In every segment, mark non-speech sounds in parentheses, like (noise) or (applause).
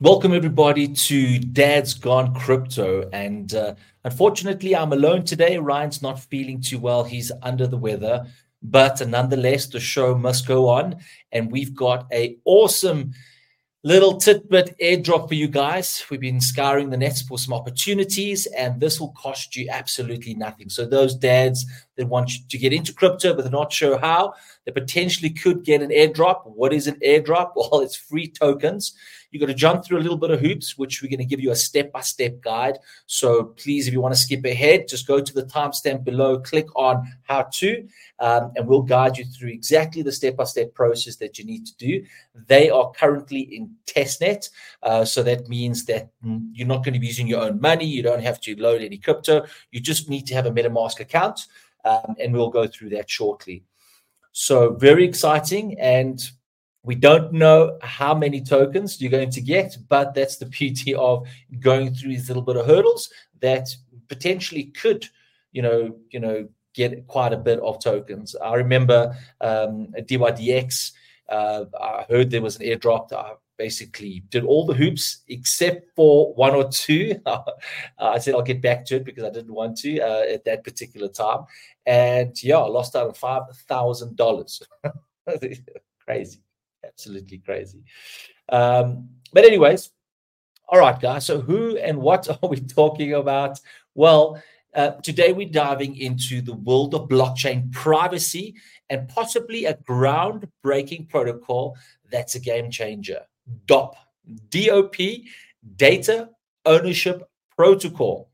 Welcome, everybody, to Dad's Gone Crypto. And uh, unfortunately, I'm alone today. Ryan's not feeling too well, he's under the weather. But nonetheless, the show must go on. And we've got a awesome little tidbit airdrop for you guys. We've been scouring the nets for some opportunities, and this will cost you absolutely nothing. So, those dads that want to get into crypto but they're not sure how, they potentially could get an airdrop. What is an airdrop? (laughs) Well, it's free tokens you're going to jump through a little bit of hoops, which we're going to give you a step by step guide. So please, if you want to skip ahead, just go to the timestamp below, click on how to, um, and we'll guide you through exactly the step by step process that you need to do. They are currently in testnet. Uh, so that means that you're not going to be using your own money. You don't have to load any crypto. You just need to have a MetaMask account. Um, and we'll go through that shortly. So, very exciting. And we don't know how many tokens you're going to get, but that's the beauty of going through these little bit of hurdles that potentially could, you know, you know, get quite a bit of tokens. I remember um, DYDX. Uh, I heard there was an airdrop. I basically did all the hoops except for one or two. (laughs) I said I'll get back to it because I didn't want to uh, at that particular time, and yeah, I lost out on five thousand dollars. (laughs) Crazy absolutely crazy. Um, but, anyways, all right, guys. So, who and what (laughs) are we talking about? Well, uh, today we're diving into the world of blockchain privacy and possibly a groundbreaking protocol that's a game changer. DOP, DOP, Data Ownership Protocol.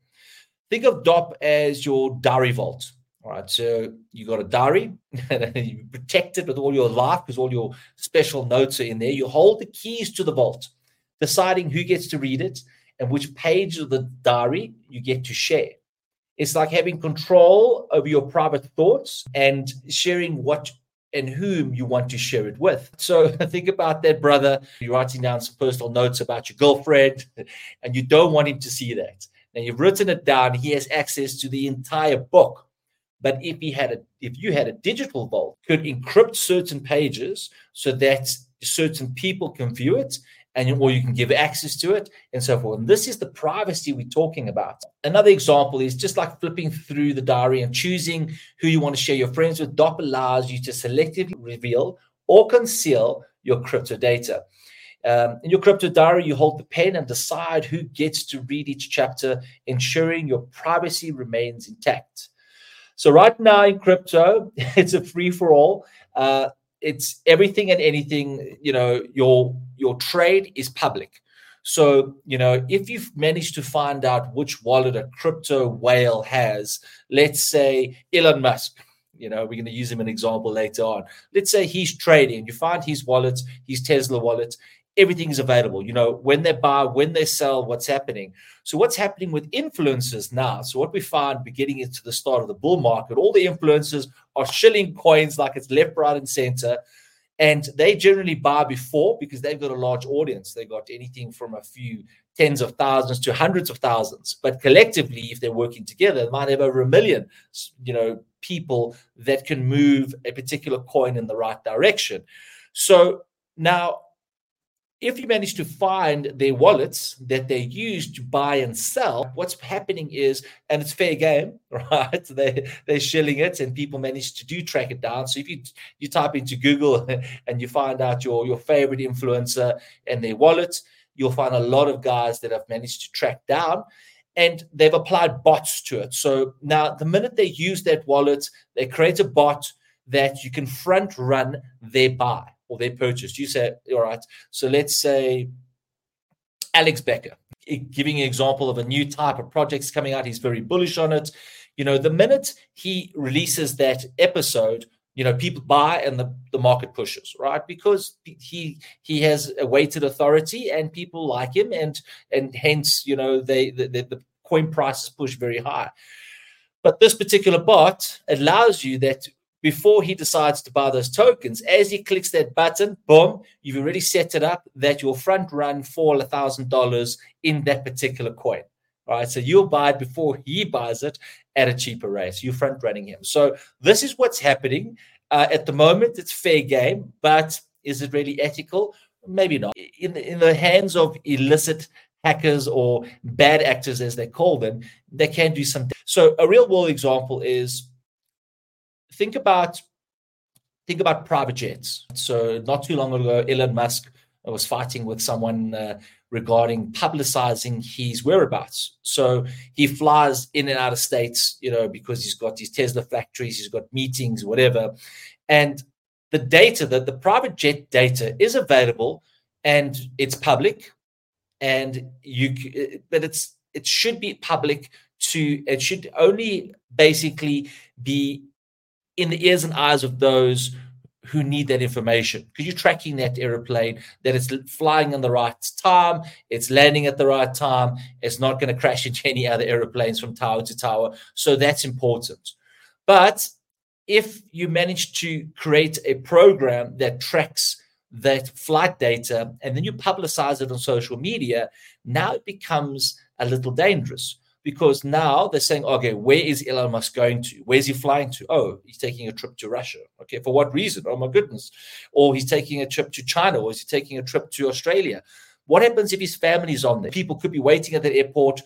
Think of DOP as your diary vault. All right, so you got a diary, (laughs) and you protect it with all your life because all your special notes are in there. You hold the keys to the vault, deciding who gets to read it and which page of the diary you get to share. It's like having control over your private thoughts and sharing what and whom you want to share it with. So (laughs) think about that, brother. You're writing down some personal notes about your girlfriend, (laughs) and you don't want him to see that. Now you've written it down. He has access to the entire book but if he had a, if you had a digital vault, could encrypt certain pages so that certain people can view it, and or you can give access to it, and so forth. And this is the privacy we're talking about. Another example is just like flipping through the diary and choosing who you want to share your friends with. DOP allows you to selectively reveal or conceal your crypto data. Um, in your crypto diary, you hold the pen and decide who gets to read each chapter, ensuring your privacy remains intact. So right now in crypto, (laughs) it's a free for all. Uh, it's everything and anything. You know, your your trade is public. So you know, if you've managed to find out which wallet a crypto whale has, let's say Elon Musk. You know, we're going to use him an example later on. Let's say he's trading. You find his wallet, his Tesla wallet, everything is available. You know, when they buy, when they sell, what's happening. So, what's happening with influencers now? So, what we find we're beginning into the start of the bull market, all the influencers are shilling coins like it's left, right, and center. And they generally buy before because they've got a large audience. They've got anything from a few tens of thousands to hundreds of thousands. But collectively, if they're working together, they might have over a million, you know, people that can move a particular coin in the right direction. So now if you manage to find their wallets that they use to buy and sell, what's happening is, and it's fair game, (laughs) right? They they're shilling it, and people manage to do track it down. So if you you type into Google (laughs) and you find out your your favorite influencer and their wallet, you'll find a lot of guys that have managed to track down. And they've applied bots to it. So now, the minute they use that wallet, they create a bot that you can front run their buy or they purchased. You say, all right, so let's say Alex Becker, giving an example of a new type of projects coming out. He's very bullish on it. You know, the minute he releases that episode, you know, people buy and the, the market pushes, right? Because he he has a weighted authority and people like him, and and hence, you know, they the, the, the coin prices push very high. But this particular bot allows you that before he decides to buy those tokens. As he clicks that button, boom, you've already set it up that you'll front run for a thousand dollars in that particular coin. Right. So you'll buy it before he buys it at a cheaper rate. So you're front running him. So this is what's happening. Uh, at the moment, it's fair game, but is it really ethical? maybe not. In in the hands of illicit hackers or bad actors, as they call them, they can do something. So a real world example is think about think about private jets. So not too long ago, Elon Musk was fighting with someone uh, regarding publicizing his whereabouts. So he flies in and out of states, you know, because he's got these Tesla factories, he's got meetings, whatever. And the data that the private jet data is available and it's public and you but it's it should be public to it should only basically be in the ears and eyes of those who need that information. Because you're tracking that aeroplane that it's flying in the right time it's landing at the right time it's not going to crash into any other aeroplanes from tower to tower. So that's important. But if you manage to create a program that tracks that flight data and then you publicize it on social media now it becomes a little dangerous because now they're saying, okay, where is Elon Musk going to? Where's he flying to? Oh, he's taking a trip to Russia. Okay, for what reason? Oh my goodness. Or he's taking a trip to China, or is he taking a trip to Australia? What happens if his family's on there? People could be waiting at the airport.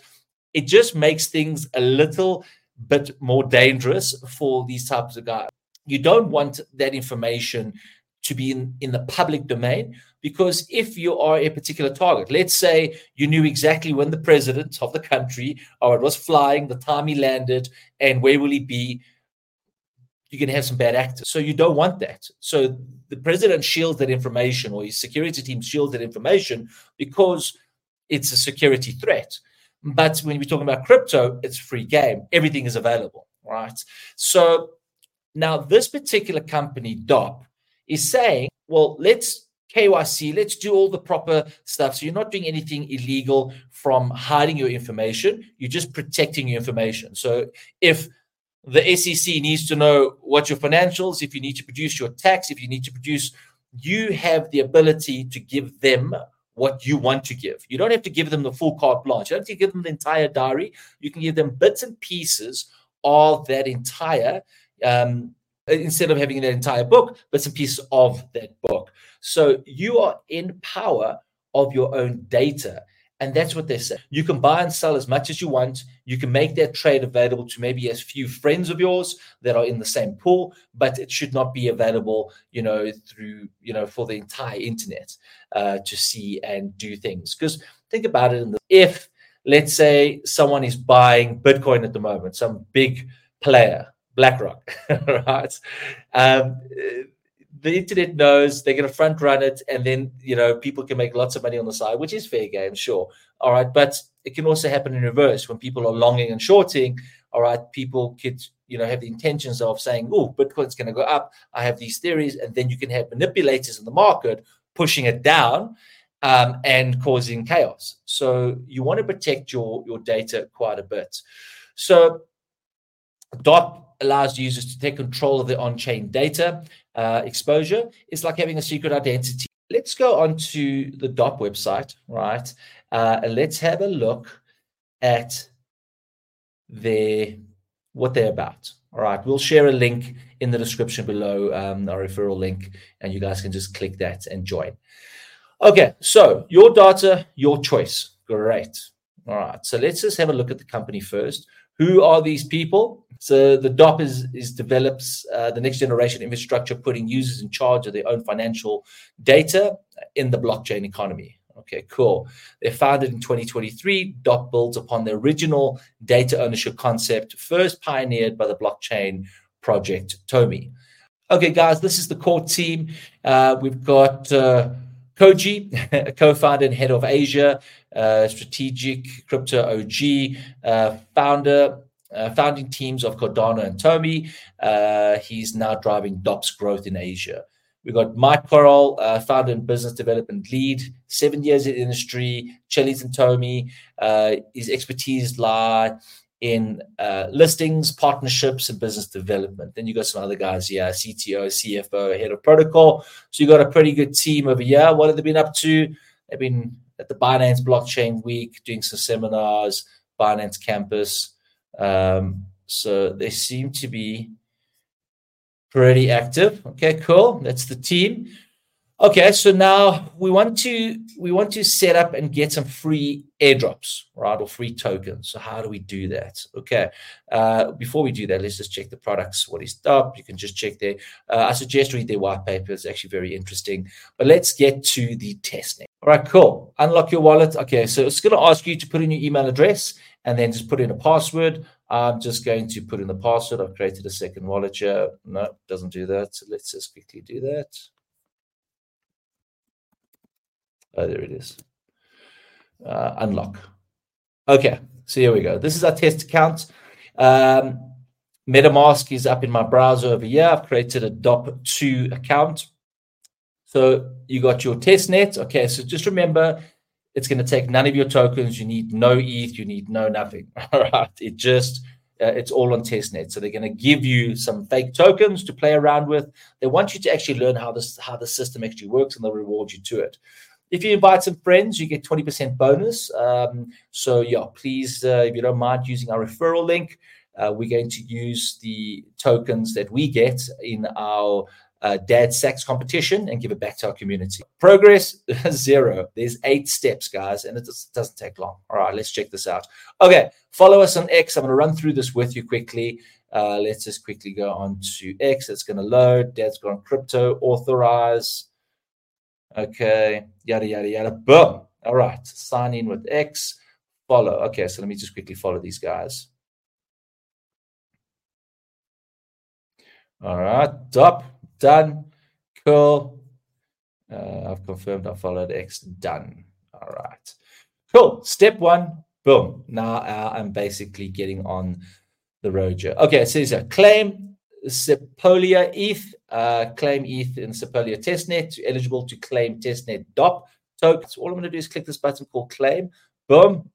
It just makes things a little bit more dangerous for these types of guys. You don't want that information to be in, in the public domain because if you are a particular target, let's say you knew exactly when the president of the country or it was flying, the time he landed, and where will he be, you're going to have some bad actors. So you don't want that. So the president shields that information or his security team shields that information because it's a security threat. But when we're talking about crypto, it's free game. Everything is available, right? So now this particular company, DOP, is saying, well, let's KYC, let's do all the proper stuff. So you're not doing anything illegal from hiding your information, you're just protecting your information. So if the SEC needs to know what your financials, if you need to produce your tax, if you need to produce, you have the ability to give them what you want to give. You don't have to give them the full carte blanche. You don't have to give them the entire diary. You can give them bits and pieces of that entire um, instead of having that entire book, but some pieces of that book. So you are in power of your own data. And that's what they say. You can buy and sell as much as you want. You can make that trade available to maybe as few friends of yours that are in the same pool, but it should not be available, you know, through, you know, for the entire internet uh, to see and do things. Because think about it: if, let's say, someone is buying Bitcoin at the moment, some big player, BlackRock, (laughs) right? Um, the internet knows they're going to front run it, and then you know people can make lots of money on the side, which is fair game, sure. All right, but it can also happen in reverse when people are longing and shorting. All right, people could you know have the intentions of saying, "Oh, Bitcoin's going to go up." I have these theories, and then you can have manipulators in the market pushing it down um, and causing chaos. So you want to protect your your data quite a bit. So DOP allows users to take control of their on-chain data uh, exposure. It's like having a secret identity. Let's go on to the DOP website, right? Uh, and let's have a look at their what they're about. All right, we'll share a link in the description below, um, our referral link, and you guys can just click that and join. Okay, so your data, your choice. Great. All right, so let's just have a look at the company first. Who are these people? So the DOP is, is develops uh, the next generation infrastructure, putting users in charge of their own financial data in the blockchain economy. Okay, cool. They're founded in 2023. DOP builds upon the original data ownership concept, first pioneered by the blockchain project Tomi. Okay, guys, this is the core team. Uh, we've got uh, Koji, (laughs) co-founder and head of Asia, uh, strategic crypto OG, uh, founder, uh, founding teams of Cardano and Tomi. Uh, he's now driving DOP's growth in Asia. We've got Mike Corral, uh, founder and business development lead, seven years in industry, Chiliz and Tomi. Uh, his expertise lie in uh, listings, partnerships, and business development. Then you got some other guys here, CTO, CFO, head of protocol. So you got a pretty good team over here. What have they been up to? They've been at the Binance Blockchain Week doing some seminars, Binance Campus. Um, so they seem to be pretty active. Okay, cool. That's the team. Okay, so now we want to we want to set up and get some free airdrops, right, or free tokens. So how do we do that? Okay, uh, before we do that, let's just check the products. What is up? You can just check there. Uh, I suggest read their white paper. It's actually very interesting. But let's get to the testnet. All right, cool. Unlock your wallet. Okay, so it's going to ask you to put in your email address and then just put in a password. I'm just going to put in the password. I've created a second wallet here. No, doesn't do that. So let's just quickly do that. Oh, there it is. Uh, unlock. Okay, so here we go. This is our test account. Um, MetaMask is up in my browser over here. I've created a DOP2 account. So you got your test net. Okay, so just remember it's going to take none of your tokens. You need no ETH. You need no nothing. (laughs) All right. It just uh, it's all on testnet. So they're going to give you some fake tokens to play around with. They want you to actually learn how this how the system actually works, and they'll reward you to it. If you invite some friends, you get 20% bonus. Um, so, yeah, please, uh, if you don't mind using our referral link, uh, we're going to use the tokens that we get in our uh, dad sacks competition and give it back to our community. Progress (laughs) zero. There's eight steps, guys, and it just doesn't take long. All right, let's check this out. Okay, follow us on X. I'm going to run through this with you quickly. Uh, let's just quickly go on to X. It's going to load. Dad's gone crypto, authorize. Okay, yada, yada, yada. Boom. All right. Sign in with X. Follow. Okay, so let me just quickly follow these guys. All right. Top. Done. Cool. Uh, I've confirmed I followed X. Done. All right. Cool. Step one. Boom. Now uh, I'm basically getting on the road here. Okay, it says here, claim Sepolia ETH uh, claim ETH in Sepolia testnet, eligible to claim testnet DOP tokens. All I'm going to do is click this button called claim. Boom.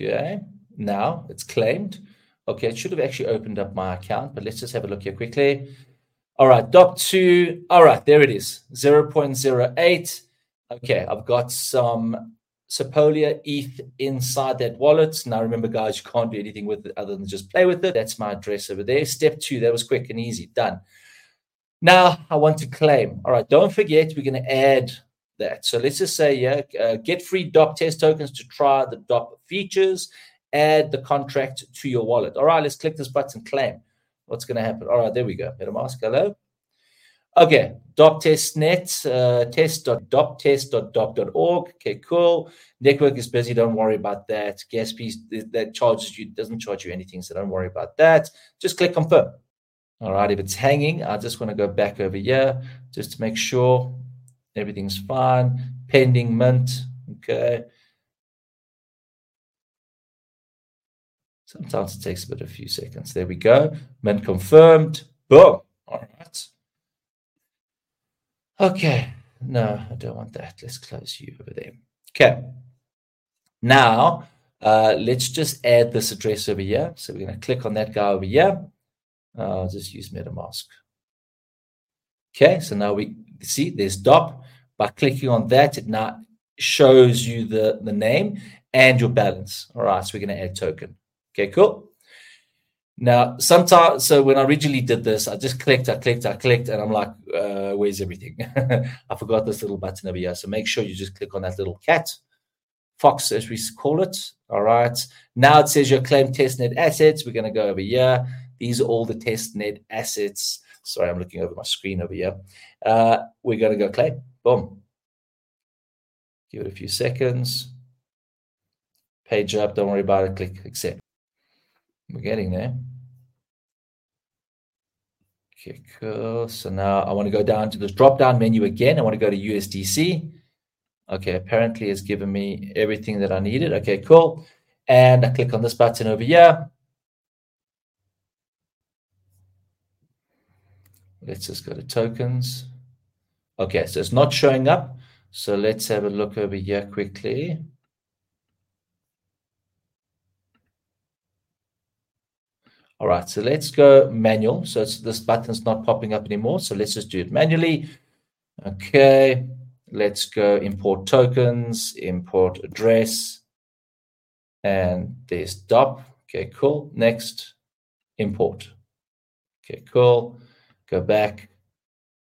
Okay, now it's claimed. Okay, it should have actually opened up my account, but let's just have a look here quickly. All right, DOP2. All right, there it is 0.08. Okay, I've got some Sepolia ETH inside that wallet. Now, remember, guys, you can't do anything with it other than just play with it. That's my address over there. Step two, that was quick and easy. Done. Now, I want to claim. All right, don't forget, we're going to add that. So let's just say, yeah, uh, get free DOP test tokens to try the DOP features. Add the contract to your wallet. All right, let's click this button, claim. What's going to happen? All right, there we go. MetaMask, hello. Okay, DOP testnet, uh, test.doptest.dop.org. Okay, cool. Network is busy. Don't worry about that. Gas that charges you doesn't charge you anything, so don't worry about that. Just click confirm. All right, if it's hanging, I just want to go back over here just to make sure everything's fine. Pending mint. Okay. Sometimes it takes a bit, of a few seconds. There we go. Mint confirmed. Boom. All right. Okay. No, I don't want that. Let's close you over there. Okay. Now, uh, let's just add this address over here. So we're going to click on that guy over here. Uh, I'll just use MetaMask. Okay, so now we see there's DOP. By clicking on that, it now shows you the, the name and your balance. All right, so we're going to add token. Okay, cool. Now, sometimes, so when I originally did this, I just clicked, I clicked, I clicked, and I'm like, uh, where's everything? (laughs) I forgot this little button over here. So make sure you just click on that little cat, fox as we call it. All right. Now it says your claim testnet assets. We're going to go over here. These are all the testnet assets. Sorry, I'm looking over my screen over here. Uh, we're going to go claim. Boom. Give it a few seconds. Page up. Don't worry about it. Click accept. We're getting there. Okay, cool. So now I want to go down to this drop down menu again. I want to go to USDC. Okay, apparently it's given me everything that I needed. Okay, cool. And I click on this button over here. Let's just go to tokens. Okay, so it's not showing up. So let's have a look over here quickly. All right, so let's go manual. So this button's not popping up anymore. So let's just do it manually. Okay, let's go import tokens, import address, and there's DOP. Okay, cool. Next. import. Okay, cool. Go back.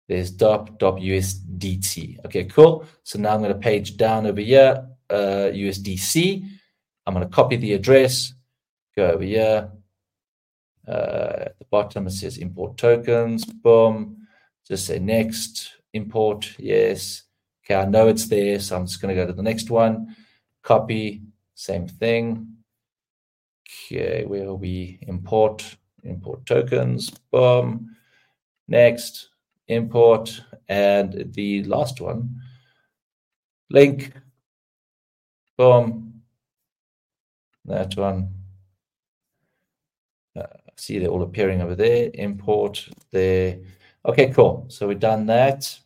There's DOP, DOP USDT. Okay, cool. So now I'm going to page down over here, uh, USDC. I'm going to copy the address, go over here. Uh, at the bottom, it says import tokens. Boom. Just say next, import. Yes. Okay, I know it's there. So I'm just going to go to the next one. Copy, same thing. Okay, where we import, import tokens. Boom. Next, import. And the last one, link. Boom that one. See they're all appearing over there. Import there. Okay, cool. So we've done that.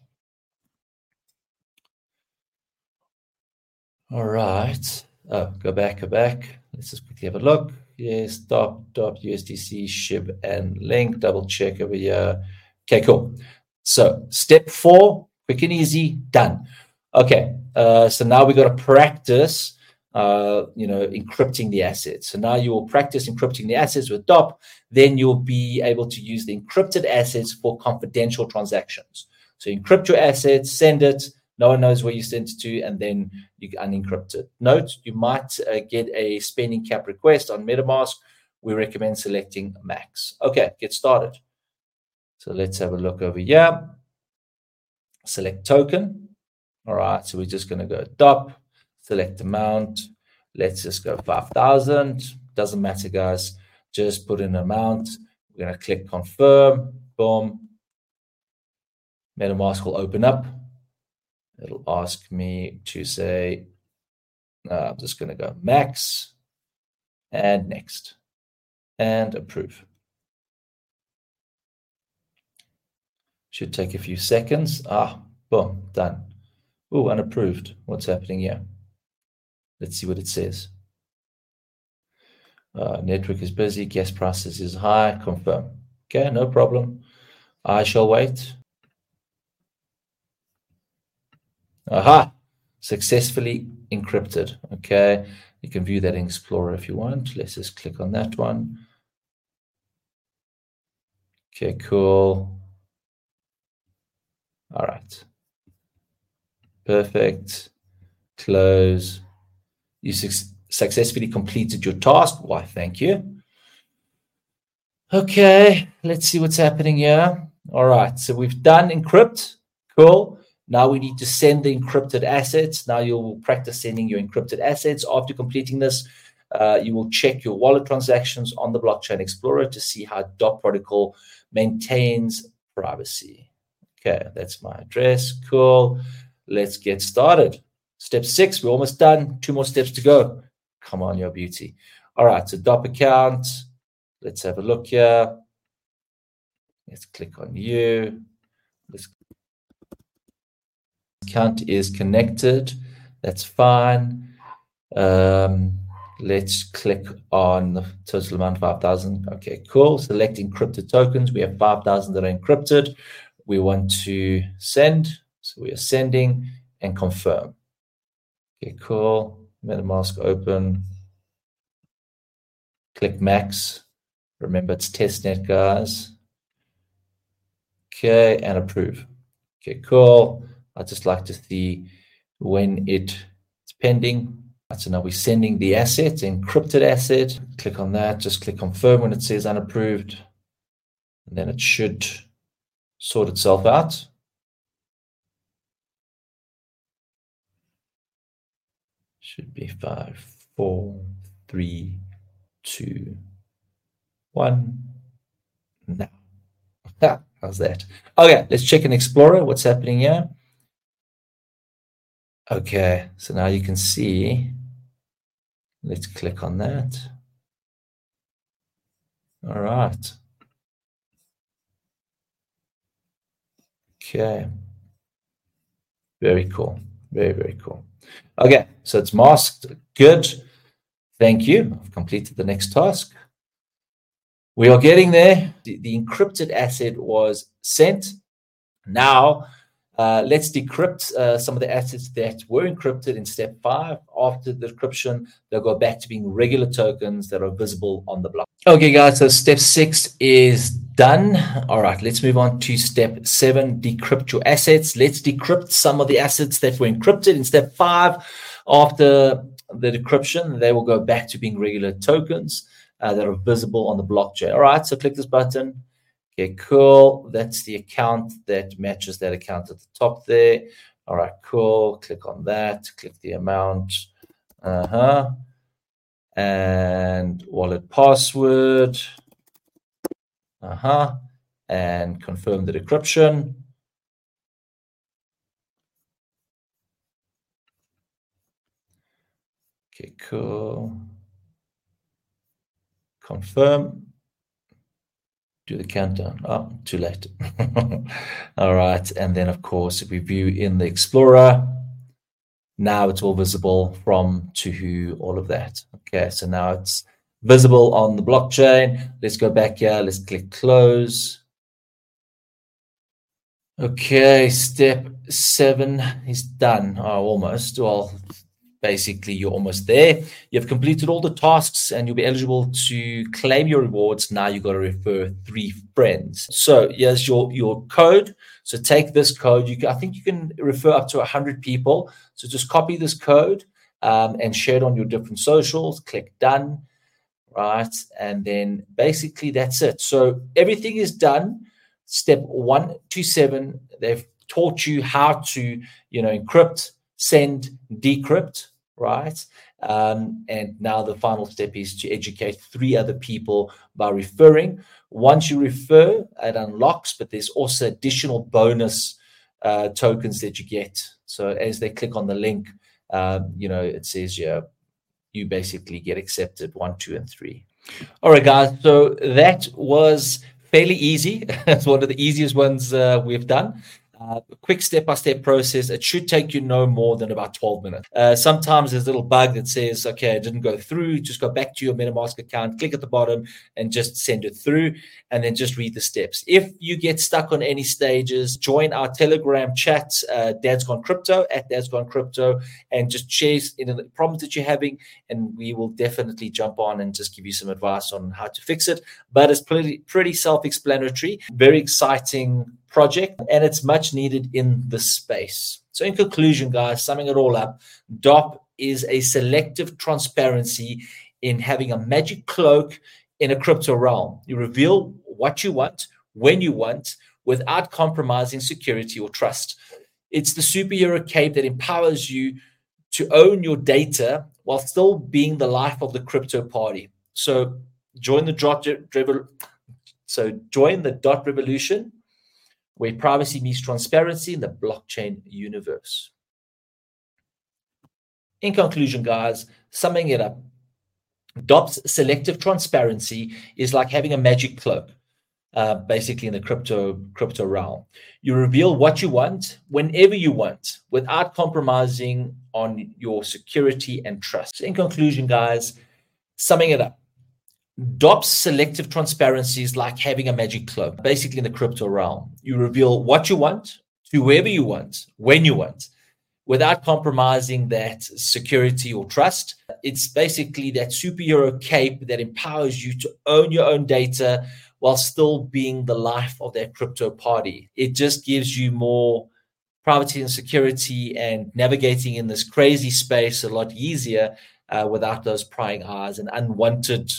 All right. Oh, go back, go back. Let's just quickly have a look. Yes, dot, dot, USDC, SHIB, and link. Double check over here. Okay, cool. So step four, quick and easy, done. Okay, uh, so now we've got to practice uh, you know, encrypting the assets. So now you will practice encrypting the assets with DOP. Then you'll be able to use the encrypted assets for confidential transactions. So encrypt your assets, send it. No one knows where you sent it to, and then you unencrypt it. Note: you might uh, get a spending cap request on MetaMask. We recommend selecting max. Okay, get started. So let's have a look over here. Select token. All right, so we're just going to go DOP select amount. Let's just go 5,000. Doesn't matter, guys. Just put in amount. We're going to click confirm. Boom. MetaMask will open up. It'll ask me to say, uh, I'm just going to go max and next and approve. Should take a few seconds. Ah, boom, done. Oh, unapproved. What's happening here? Let's see what it says. Uh, network is busy, gas prices is high, confirm. Okay, no problem. I shall wait. Aha, successfully encrypted. Okay, you can view that in Explorer if you want. Let's just click on that one. Okay, cool. All right. Perfect. Close. You su- successfully completed your task. Why, thank you. Okay, let's see what's happening here. All right, so we've done encrypt. Cool. Now we need to send the encrypted assets. Now you'll practice sending your encrypted assets. After completing this, uh, you will check your wallet transactions on the Blockchain Explorer to see how DOP protocol maintains privacy. Okay, that's my address. Cool. Let's get started. Step six, we're almost done. Two more steps to go. Come on, your beauty. All right, so DOP account. Let's have a look here. Let's click on you. This account is connected. That's fine. Um, let's click on the total amount 5,000. Okay, cool. Select encrypted tokens. We have 5,000 that are encrypted. We want to send. So we are sending and confirm. Okay, cool. MetaMask open. Click max. Remember, it's testnet, guys. Okay, and approve. Okay, cool. I'd just like to see when it's pending. So now we're sending the asset, encrypted asset. Click on that. Just click confirm when it says unapproved. And then it should sort itself out. Should be five, four, three, two, one. Now, (laughs) how's that? Okay, let's check in Explorer. What's happening here? Okay, so now you can see. Let's click on that. All right. Okay. Very cool. Very, very cool. Okay, so it's masked. Good. Thank you. I've completed the next task. We are getting there. The, the encrypted asset was sent. Now, uh, let's decrypt uh, some of the assets that were encrypted in step five. After the decryption, they'll go back to being regular tokens that are visible on the block. Okay, guys, so step six is done. All right, let's move on to step seven, decrypt your assets. Let's decrypt some of the assets that were encrypted in step five. After the decryption, they will go back to being regular tokens uh, that are visible on the blockchain. All right, so click this button. Okay, cool. That's the account that matches that account at the top there. All right, cool. Click on that. Click the amount. Uh huh and wallet password. Uh-huh. And confirm the decryption. Okay, cool. Confirm. Do the countdown. Oh, too late. (laughs) All right. And then, of course, if we view in the Explorer, now it's all visible from to who, all of that. Okay, so now it's visible on the blockchain. Let's go back here. Let's click close. Okay, step seven is done. Oh, almost. Well, basically you're almost there. You've completed all the tasks and you'll be eligible to claim your rewards. Now you've got to refer three friends. So here's your, your code. So take this code. You can, I think you can refer up to 100 people. So just copy this code um, and share it on your different socials. Click done. Right. And then basically that's it. So everything is done. Step one to seven, they've taught you how to, you know, encrypt, send, decrypt, right? Um, and now the final step is to educate three other people by referring. Once you refer, it unlocks, but there's also additional bonus uh, tokens that you get. So as they click on the link, um, you know, it says yeah, you basically get accepted one, two, and three. All right, guys. So that was fairly easy. (laughs) it's one of the easiest ones uh, we've done uh, quick step-by-step process. It should take you no more than about 12 minutes. Uh, sometimes there's a little bug that says, okay, it didn't go through. Just go back to your MetaMask account, click at the bottom, and just send it through, and then just read the steps. If you get stuck on any stages, join our Telegram chat, uh, Dad's Gone Crypto at Dad's Gone Crypto, and just share in the problems that you're having, and we will definitely jump on and just give you some advice on how to fix it. But it's pretty pretty self-explanatory. Very exciting project, and it's much needed in this space. So, in conclusion, guys, summing it all up, DOP is a selective transparency in having a magic cloak in a crypto realm. You reveal what you want, when you want, without compromising security or trust. It's the superhero cape that empowers you to own your data while still being the life of the crypto party. So join the DOP so join the DOP revolution where privacy meets transparency in the blockchain universe. In conclusion, guys, summing it up, DOP's selective transparency is like having a magic cloak, uh, basically in the crypto crypto realm. You reveal what you want whenever you want, without compromising on your security and trust. In conclusion, guys, summing it up, DOP's selective transparency is like having a magic cloak, basically in the crypto realm. You reveal what you want to whoever you want, when you want, without compromising that security or trust. It's basically that superhero cape that empowers you to own your own data while still being the life of that crypto party. It just gives you more privacy and security and navigating in this crazy space a lot easier uh, without those prying eyes and unwanted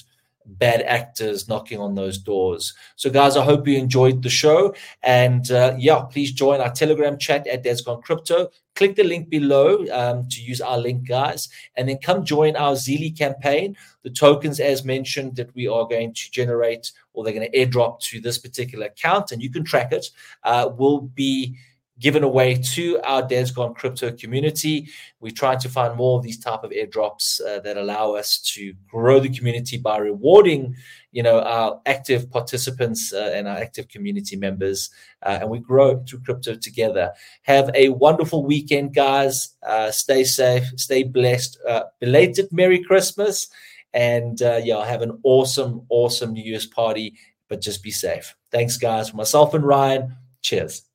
bad actors knocking on those doors. So, guys, I hope you enjoyed the show. And uh, yeah, please join our Telegram chat at Dad's Crypto. Click the link below um, to use our link, guys. And then come join our Zeely campaign. The tokens, as mentioned, that we are going to generate or they're going to airdrop to this particular account, and you can track it, uh, will be given away to our Dad's crypto community. We try to find more of these type of airdrops uh, that allow us to grow the community by rewarding, you know, our active participants uh, and our active community members, uh, and we grow through crypto together. Have a wonderful weekend, guys. Uh, stay safe, stay blessed. Uh, belated Merry Christmas, and uh, yeah, have an awesome, awesome New Year's party. But just be safe. Thanks, guys. For myself and Ryan. Cheers.